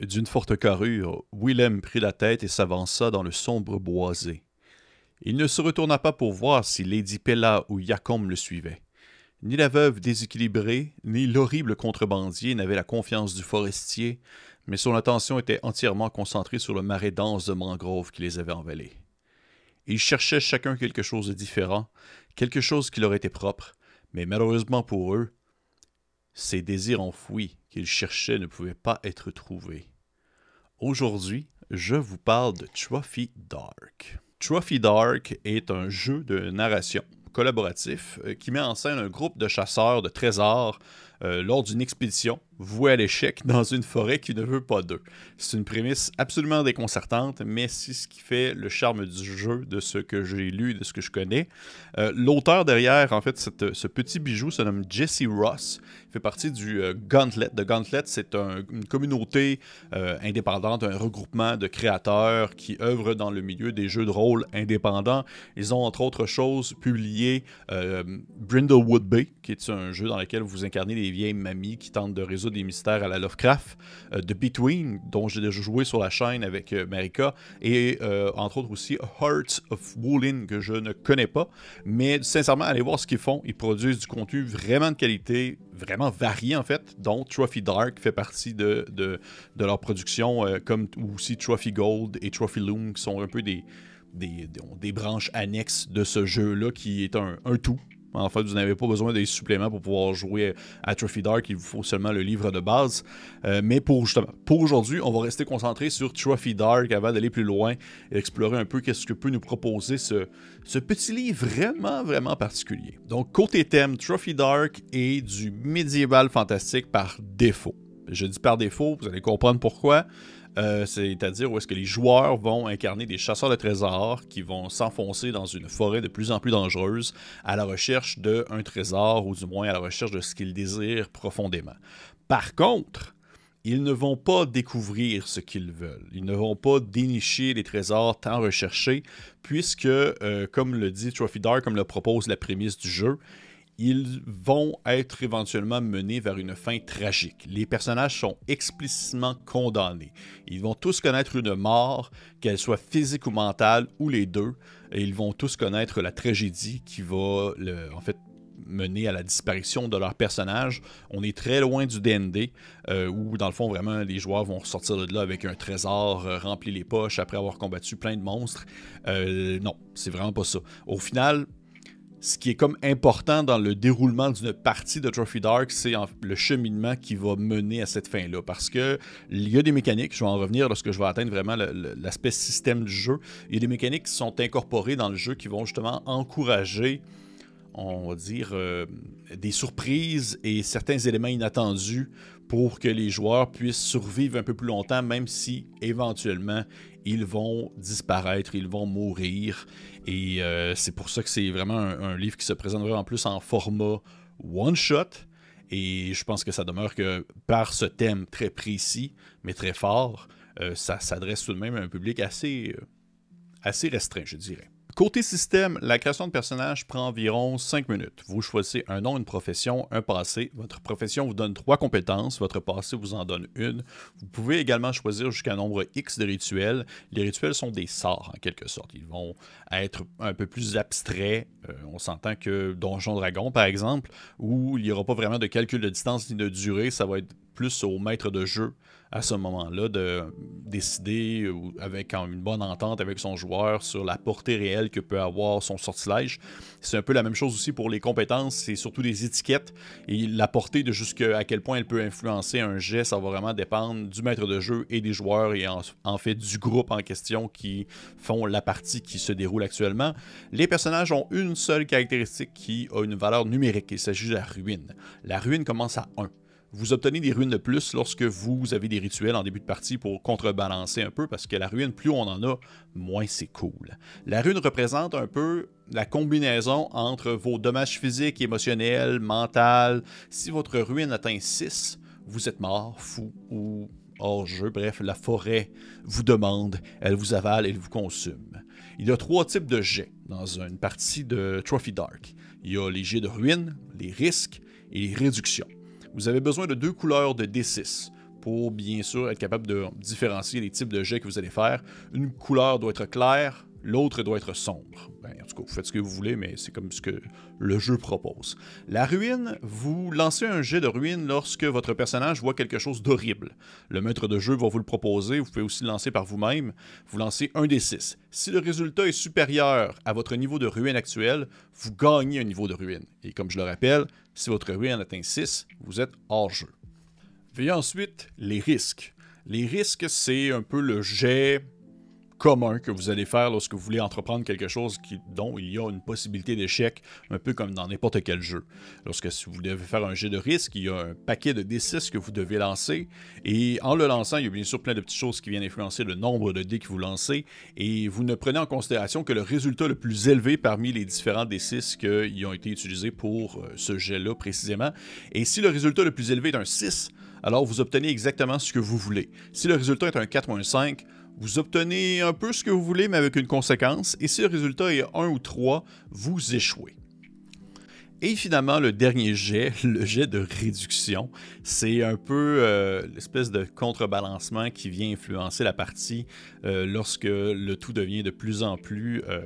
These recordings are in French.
D'une forte carrure, Willem prit la tête et s'avança dans le sombre boisé. Il ne se retourna pas pour voir si Lady Pella ou Yacombe le suivaient. Ni la veuve déséquilibrée, ni l'horrible contrebandier n'avaient la confiance du forestier, mais son attention était entièrement concentrée sur le marais dense de mangroves qui les avait envalés. Ils cherchaient chacun quelque chose de différent, quelque chose qui leur était propre, mais malheureusement pour eux, ces désirs enfouis qu'ils cherchaient ne pouvaient pas être trouvés. Aujourd'hui, je vous parle de Trophy Dark. Trophy Dark est un jeu de narration collaboratif euh, qui met en scène un groupe de chasseurs de trésors euh, lors d'une expédition vouée à l'échec dans une forêt qui ne veut pas d'eux. C'est une prémisse absolument déconcertante, mais c'est ce qui fait le charme du jeu, de ce que j'ai lu, de ce que je connais. Euh, l'auteur derrière, en fait, ce petit bijou se nomme Jesse Ross. Il fait partie du euh, Gauntlet. The Gauntlet, c'est une communauté indépendante, un regroupement de créateurs qui œuvrent dans le milieu des jeux de rôle indépendants. Ils ont, entre autres choses, publié Brindlewood Bay, qui est un jeu dans lequel vous incarnez les vieilles mamies qui tentent de résoudre des mystères à la Lovecraft, euh, The Between, dont j'ai déjà joué sur la chaîne avec euh, Marika, et euh, entre autres aussi Hearts of Woolin, que je ne connais pas. Mais sincèrement, allez voir ce qu'ils font. Ils produisent du contenu vraiment de qualité, vraiment varié en fait, dont Trophy Dark fait partie de, de, leur production, comme aussi Trophy Gold et Trophy Loom, qui sont un peu des, des, des, branches annexes de ce jeu-là, qui est un, un tout en fait, vous n'avez pas besoin des suppléments pour pouvoir jouer à Trophy Dark. Il vous faut seulement le livre de base. Euh, mais pour justement, pour aujourd'hui, on va rester concentré sur Trophy Dark avant d'aller plus loin et explorer un peu qu'est-ce que peut nous proposer ce, ce petit livre vraiment, vraiment particulier. Donc, côté thème, Trophy Dark est du médiéval fantastique par défaut. Je dis par défaut, vous allez comprendre pourquoi. Euh, c'est-à-dire où est-ce que les joueurs vont incarner des chasseurs de trésors qui vont s'enfoncer dans une forêt de plus en plus dangereuse à la recherche d'un trésor, ou du moins à la recherche de ce qu'ils désirent profondément. Par contre, ils ne vont pas découvrir ce qu'ils veulent. Ils ne vont pas dénicher les trésors tant recherchés, puisque, euh, comme le dit Trophy Dark, comme le propose la prémisse du jeu, ils vont être éventuellement menés vers une fin tragique. Les personnages sont explicitement condamnés. Ils vont tous connaître une mort, qu'elle soit physique ou mentale, ou les deux, et ils vont tous connaître la tragédie qui va en fait mener à la disparition de leur personnage. On est très loin du DND, euh, où dans le fond, vraiment, les joueurs vont sortir de là avec un trésor, euh, rempli les poches après avoir combattu plein de monstres. Euh, non, c'est vraiment pas ça. Au final, ce qui est comme important dans le déroulement d'une partie de Trophy Dark, c'est le cheminement qui va mener à cette fin-là. Parce que il y a des mécaniques, je vais en revenir lorsque je vais atteindre vraiment l'aspect système du jeu. Il y a des mécaniques qui sont incorporées dans le jeu qui vont justement encourager, on va dire, euh, des surprises et certains éléments inattendus pour que les joueurs puissent survivre un peu plus longtemps, même si éventuellement ils vont disparaître, ils vont mourir. Et euh, c'est pour ça que c'est vraiment un, livre qui se présente vraiment plus en format one-shot. Et je pense que ça demeure que par ce thème très précis, mais très fort, euh, ça s'adresse tout de même à un public assez, euh, assez restreint, je dirais. Côté système, la création de personnage prend environ 5 minutes. Vous choisissez un nom, une profession, un passé. Votre profession vous donne trois compétences, votre passé vous en donne une. Vous pouvez également choisir jusqu'à un nombre X de rituels. Les rituels sont des sorts en quelque sorte. Ils vont être un peu plus abstraits. Euh, on s'entend que Donjon Dragon, par exemple, où il n'y aura pas vraiment de calcul de distance ni de durée, ça va être plus au maître de jeu à ce moment-là de décider avec une bonne entente avec son joueur sur la portée réelle que peut avoir son sortilège. C'est un peu la même chose aussi pour les compétences, c'est surtout des étiquettes et la portée de jusqu'à quel point elle peut influencer un jet, ça va vraiment dépendre du maître de jeu et des joueurs et en, fait du groupe en question qui font la partie qui se déroule actuellement. Les personnages ont une seule caractéristique qui a une valeur numérique, il s'agit de la ruine. La ruine commence à 1. Vous obtenez des ruines de plus lorsque vous avez des rituels en début de partie pour contrebalancer un peu, parce que la ruine, plus on en a, moins c'est cool. La rune représente un peu la combinaison entre vos dommages physiques, émotionnels, mentaux. Si votre ruine atteint 6, vous êtes mort, fou ou hors jeu. Bref, la forêt vous demande, elle vous avale, elle vous consume. Il y a trois types de jets dans une partie de Trophy Dark. Il y a les jets de ruine, les risques et les réductions. Vous avez besoin de deux couleurs de D6 pour bien sûr être capable de différencier les types de jets que vous allez faire. Une couleur doit être claire, l'autre doit être sombre. Ben, en tout cas, vous faites ce que vous voulez, mais c'est comme ce que le jeu propose. La ruine, vous lancez un jet de ruine lorsque votre personnage voit quelque chose d'horrible. Le maître de jeu va vous le proposer, vous pouvez aussi le lancer par vous-même. Vous lancez un des six. Si le résultat est supérieur à votre niveau de ruine actuel, vous gagnez un niveau de ruine. Et comme je le rappelle, si votre ruine atteint 6, vous êtes hors jeu. Veuillez ensuite les risques. Les risques, c'est un peu le jet commun que vous allez faire lorsque vous voulez entreprendre quelque chose dont il y a une possibilité d'échec, un peu comme dans n'importe quel jeu. Lorsque vous devez faire un jet de risque, il y a un paquet de D6 que vous devez lancer, et en le lançant, il y a bien sûr plein de petites choses qui viennent influencer le nombre de dés que vous lancez, et vous ne prenez en considération que le résultat le plus élevé parmi les différents D6 qui ont été utilisés pour euh, ce jet-là précisément. Et si le résultat le plus élevé est un 6, alors vous obtenez exactement ce que vous voulez. Si le résultat est un 4 ou un 5, vous obtenez un peu ce que vous voulez, mais avec une conséquence, et si le résultat est 1 ou 3, vous échouez. Et finalement, le dernier jet, le jet de réduction, c'est un peu euh, l'espèce de contrebalancement qui vient influencer la partie euh, lorsque le tout devient de plus en plus euh,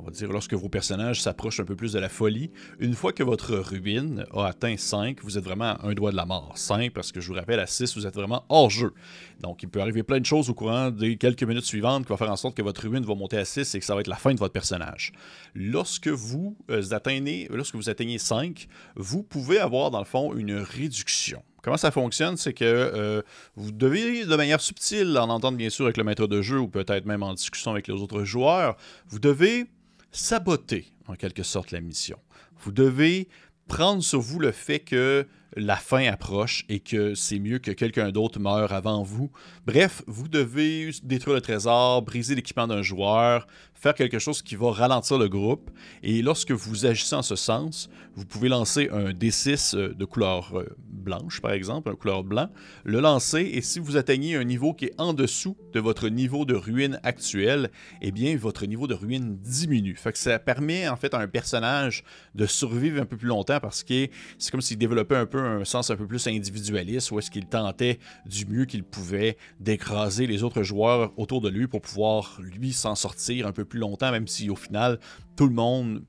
on va dire, lorsque vos personnages s'approchent un peu plus de la folie, une fois que votre ruine a atteint 5, vous êtes vraiment à un doigt de la mort. 5, parce que je vous rappelle, à 6, vous êtes vraiment hors jeu. Donc, il peut arriver plein de choses au courant des quelques minutes suivantes qui vont faire en sorte que votre ruine va monter à 6 et que ça va être la fin de votre personnage. Lorsque vous, euh, atteignez, lorsque vous atteignez 5, vous pouvez avoir, dans le fond, une réduction. Comment ça fonctionne, c'est que euh, vous devez, de manière subtile, en entendre bien sûr avec le maître de jeu ou peut-être même en discussion avec les autres joueurs, vous devez saboter en quelque sorte la mission. Vous devez prendre sur vous le fait que la fin approche et que c'est mieux que quelqu'un d'autre meure avant vous. Bref, vous devez détruire le trésor, briser l'équipement d'un joueur, faire quelque chose qui va ralentir le groupe. Et lorsque vous agissez en ce sens, vous pouvez lancer un D6 euh, de couleur euh, blanche, par exemple, un couleur blanc, le lancer, et si vous atteignez un niveau qui est en dessous de votre niveau de ruine actuel, eh bien, votre niveau de ruine diminue. Ça permet, en fait, à un personnage de survivre un peu plus longtemps parce que c'est comme s'il développait un peu un sens un peu plus individualiste, où est-ce qu'il tentait du mieux qu'il pouvait d'écraser les autres joueurs autour de lui pour pouvoir, lui, s'en sortir un peu plus longtemps, même si au final, tout le monde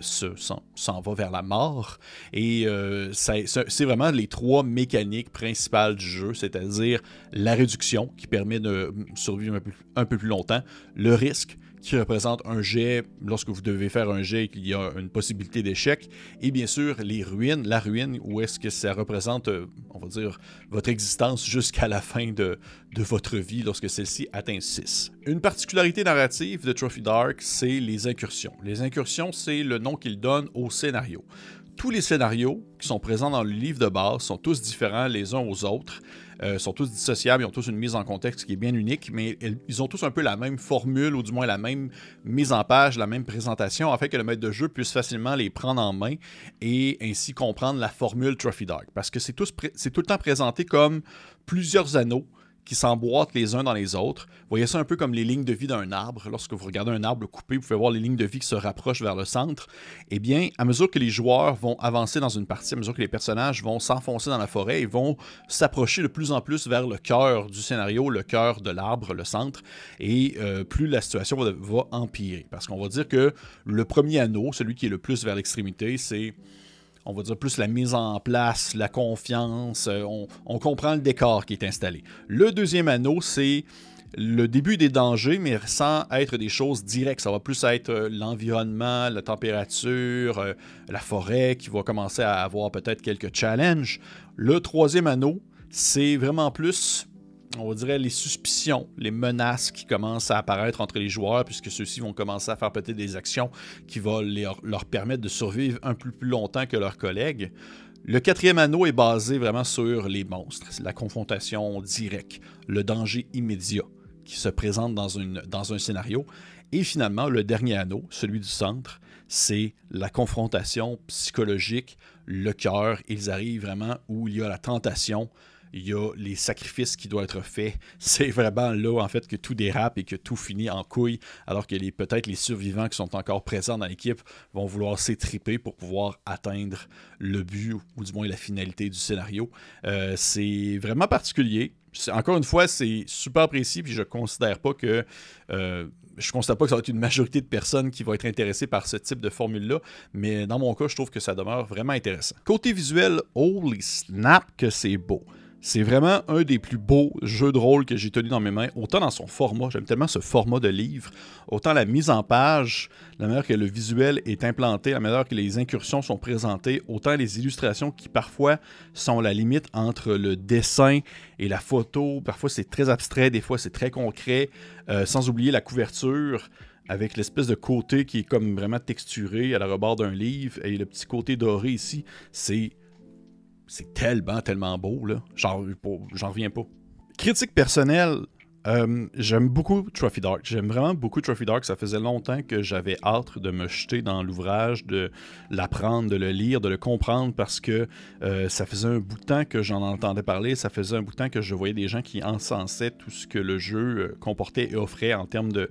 s'en va vers la mort. Et euh, c'est vraiment les trois mécaniques principales du jeu, c'est-à-dire la réduction qui permet de survivre un peu plus longtemps, le risque qui représente un jet lorsque vous devez faire un jet et qu'il y a une possibilité d'échec. Et bien sûr, les ruines, la ruine, où est-ce que ça représente, euh, on va dire, votre existence jusqu'à la fin de, de votre vie lorsque celle-ci atteint 6. Une particularité narrative de Trophy Dark, c'est les incursions. Les incursions, c'est le nom qu'il donne au scénario tous les scénarios qui sont présents dans le livre de base sont tous différents les uns aux autres, euh, sont tous dissociables, ils ont tous une mise en contexte qui est bien unique, mais ils ont tous un peu la même formule, ou du moins la même mise en page, la même présentation, afin que le maître de jeu puisse facilement les prendre en main et ainsi comprendre la formule Trophy Dark. Parce que c'est tout le temps présenté comme plusieurs anneaux qui s'emboîtent les uns dans les autres. Voyez ça un peu comme les lignes de vie d'un arbre. Lorsque vous regardez un arbre coupé, vous pouvez voir les lignes de vie qui se rapprochent vers le centre. Eh bien, à mesure que les joueurs vont avancer dans une partie, à mesure que les personnages vont s'enfoncer dans la forêt, ils vont s'approcher de plus en plus vers le cœur du scénario, le cœur de l'arbre, le centre, et euh, plus la situation va empirer. Parce qu'on va dire que le premier anneau, celui qui est le plus vers l'extrémité, c'est on va dire plus la mise en place, la confiance, euh, on, comprend le décor qui est installé. Le deuxième anneau, c'est le début des dangers, mais sans être des choses directes. Ça va plus être euh, l'environnement, la température, euh, la forêt qui va commencer à avoir peut-être quelques challenges. Le troisième anneau, c'est vraiment plus on dirait, les suspicions, les menaces qui commencent à apparaître entre les joueurs, puisque ceux-ci vont commencer à faire peut-être des actions qui vont leur, permettre de survivre un peu plus longtemps que leurs collègues. Le quatrième anneau est basé vraiment sur les monstres, la confrontation directe, le danger immédiat qui se présente dans, dans un scénario. Et finalement, le dernier anneau, celui du centre, c'est la confrontation psychologique, le cœur. Ils arrivent vraiment où il y a la tentation, il y a les sacrifices qui doivent être faits. C'est vraiment là, en fait, que tout dérape et que tout finit en couille, alors que peut-être les survivants qui sont encore présents dans l'équipe vont vouloir s'étriper pour pouvoir atteindre le but, ou du moins la finalité du scénario. Euh, c'est vraiment particulier. Encore une fois, c'est super précis, puis je considère pas que euh, je constate pas que ça va être une majorité de personnes qui vont être intéressées par ce type de formule-là, mais dans mon cas, je trouve que ça demeure vraiment intéressant. Côté visuel, holy snap que c'est beau. C'est vraiment un des plus beaux jeux de rôle que j'ai tenu dans mes mains, autant dans son format, j'aime tellement ce format de livre, autant la mise en page, la manière que le visuel est implanté, la manière que les incursions sont présentées, autant les illustrations qui parfois sont la limite entre le dessin et la photo. Parfois c'est très abstrait, des fois c'est très concret, euh, sans oublier la couverture avec l'espèce de côté qui est comme vraiment texturé à la rebord d'un livre. Et le petit côté doré ici, c'est c'est tellement, tellement beau, là. J'en reviens pas. Critique personnelle, euh, j'aime beaucoup Trophy Dark. J'aime vraiment beaucoup Trophy Dark. Ça faisait longtemps que j'avais hâte de me jeter dans l'ouvrage, de l'apprendre, de le lire, de le comprendre parce que euh, ça faisait un bout de temps que j'en entendais parler. Ça faisait un bout de temps que je voyais des gens qui encensaient tout ce que le jeu euh, comportait et offrait en termes de,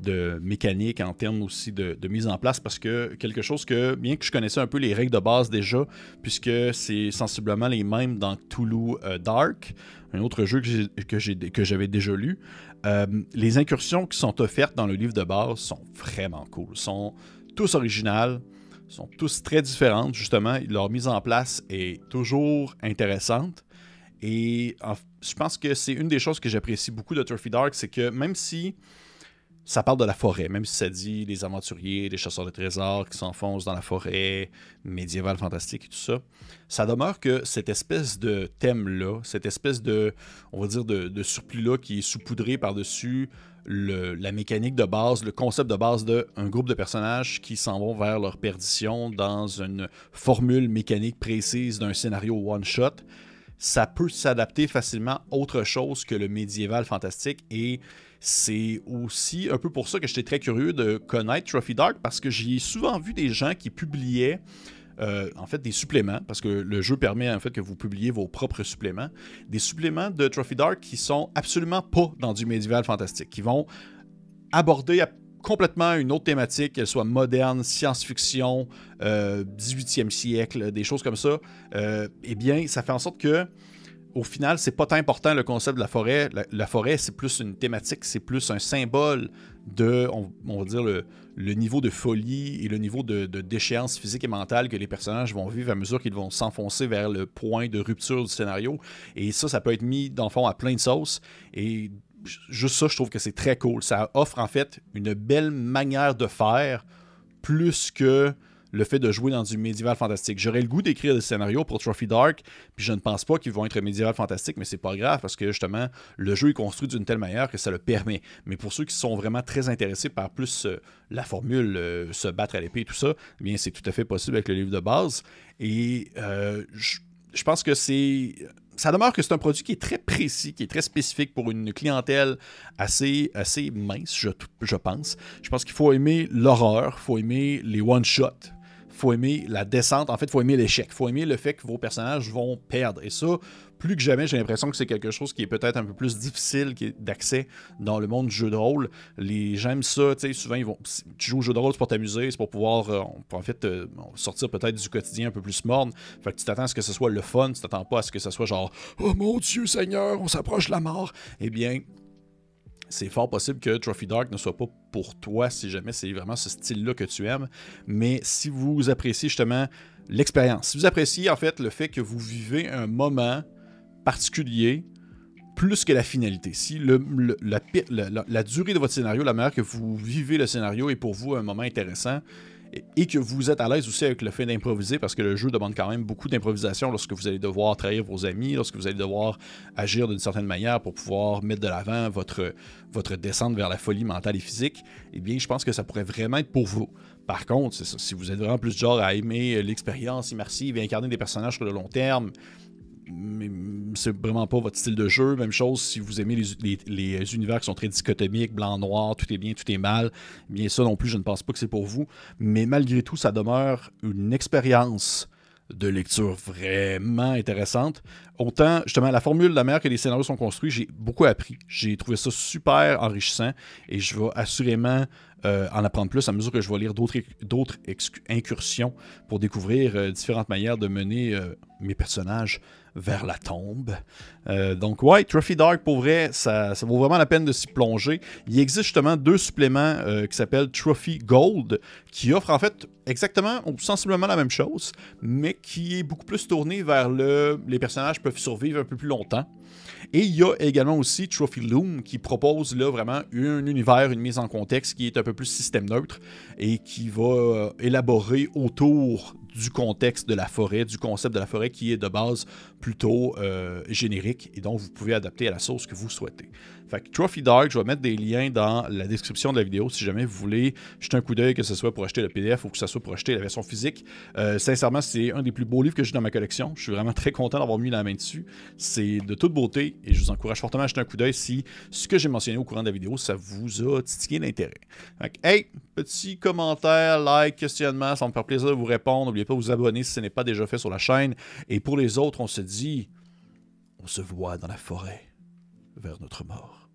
de mécanique, en termes aussi de, mise en place, parce que quelque chose que, bien que je connaissais un peu les règles de base déjà, puisque c'est sensiblement les mêmes dans Toulouse euh, Dark, un autre jeu que j'avais déjà lu, euh, les incursions qui sont offertes dans le livre de base sont vraiment cool, sont tous originales, sont tous très différentes, justement, leur mise en place est toujours intéressante. Et je pense que c'est une des choses que j'apprécie beaucoup de Turfy Dark, c'est que même si ça parle de la forêt, même si ça dit les aventuriers, les chasseurs de trésors qui s'enfoncent dans la forêt médiévale, fantastique et tout ça. Ça demeure que cette espèce de thème-là, cette espèce de, on va dire, de, surplus-là qui est saupoudré par-dessus la mécanique de base, le concept de base d'un groupe de personnages qui s'en vont vers leur perdition dans une formule mécanique précise d'un scénario one-shot, ça peut s'adapter facilement à autre chose que le médiéval fantastique et c'est aussi un peu pour ça que j'étais très curieux de connaître Trophy Dark parce que j'ai souvent vu des gens qui publiaient euh, en fait des suppléments, parce que le jeu permet en fait que vous publiez vos propres suppléments, des suppléments de Trophy Dark qui sont absolument pas dans du médiéval fantastique, qui vont aborder complètement une autre thématique, qu'elle soit moderne, science-fiction, 18e euh, siècle, des choses comme ça, euh, eh bien, ça fait en sorte que au final, c'est pas tant important le concept de la forêt. La, forêt, c'est plus une thématique, c'est plus un symbole de, on, va dire, le, niveau de folie et le niveau de, déchéance physique et mentale que les personnages vont vivre à mesure qu'ils vont s'enfoncer vers le point de rupture du scénario. Et ça, ça peut être mis, dans le fond, à plein de sauces. Et juste ça, je trouve que c'est très cool. Ça offre, en fait, une belle manière de faire plus que le fait de jouer dans du médiéval fantastique. J'aurais le goût d'écrire des scénarios pour Trophy Dark, puis je ne pense pas qu'ils vont être médiéval fantastique, mais c'est pas grave parce que justement, le jeu est construit d'une telle manière que ça le permet. Mais pour ceux qui sont vraiment très intéressés par plus euh, la formule, euh, se battre à l'épée et tout ça, eh bien c'est tout à fait possible avec le livre de base. Et euh, je pense que c'est ça demeure que c'est un produit qui est très précis, qui est très spécifique pour une clientèle assez, mince, je, je pense. Je pense qu'il faut aimer l'horreur, il faut aimer les one-shots, faut aimer la descente. En fait, faut aimer l'échec. Faut aimer le fait que vos personnages vont perdre. Et ça, plus que jamais, j'ai l'impression que c'est quelque chose qui est peut-être un peu plus difficile d'accès dans le monde du jeu de rôle. Les gens aiment ça, tu sais, souvent, ils vont, tu joues au jeu de rôle, c'est pour t'amuser, c'est pour pouvoir, euh, en fait, euh, sortir peut-être du quotidien un peu plus morne. Fait que tu t'attends à ce que ce soit le fun, tu t'attends pas à ce que ce soit genre « Oh mon Dieu Seigneur, on s'approche de la mort! » Eh bien, c'est fort possible que Trophy Dark ne soit pas pour toi si jamais c'est vraiment ce style-là que tu aimes. Mais si vous appréciez justement l'expérience, si vous appréciez en fait le fait que vous vivez un moment particulier plus que la finalité, si le, la, la, durée de votre scénario, la manière que vous vivez le scénario est pour vous un moment intéressant, et que vous êtes à l'aise aussi avec le fait d'improviser parce que le jeu demande quand même beaucoup d'improvisation lorsque vous allez devoir trahir vos amis, lorsque vous allez devoir agir d'une certaine manière pour pouvoir mettre de l'avant votre, descente vers la folie mentale et physique, eh bien, je pense que ça pourrait vraiment être pour vous. Par contre, si vous êtes vraiment plus genre à aimer l'expérience immersive et incarner des personnages sur le long terme, mais c'est vraiment pas votre style de jeu. Même chose si vous aimez les, univers qui sont très dichotomiques, blanc-noir, tout est bien, tout est mal. Bien ça non plus, je ne pense pas que c'est pour vous. Mais malgré tout, ça demeure une expérience de lecture vraiment intéressante. Autant, justement, la formule, la manière que les scénarios sont construits, j'ai beaucoup appris. J'ai trouvé ça super enrichissant et je vais assurément euh, en apprendre plus à mesure que je vais lire d'autres incursions pour découvrir euh, différentes manières de mener euh, mes personnages vers la tombe. donc, ouais, Trophy Dark, pour vrai, ça, vaut vraiment la peine de s'y plonger. Il existe justement deux suppléments qui s'appellent Trophy Gold, qui offrent en fait exactement ou sensiblement la même chose, mais qui est beaucoup plus tourné vers le les personnages peuvent survivre un peu plus longtemps. Et il y a également aussi Trophy Loom qui propose là vraiment un univers, une mise en contexte qui est un peu plus système neutre et qui va euh, élaborer autour du contexte de la forêt, du concept de la forêt qui est de base plutôt euh, générique et donc vous pouvez adapter à la sauce que vous souhaitez. Fait que Trophy Dark, je vais mettre des liens dans la description de la vidéo si jamais vous voulez jeter un coup d'œil, que ce soit pour acheter le PDF ou que ce soit pour acheter la version physique. Euh, sincèrement, c'est un des plus beaux livres que j'ai dans ma collection. Je suis vraiment très content d'avoir mis la main dessus. C'est de toute beauté et je vous encourage fortement à jeter un coup d'œil si ce que j'ai mentionné au courant de la vidéo, ça vous a titillé l'intérêt. Hey, petit commentaire, like, questionnement, ça me faire plaisir de vous répondre. N'oubliez pas de vous abonner si ce n'est pas déjà fait sur la chaîne. Et pour les autres, on se dit, on se voit dans la forêt vers notre mort.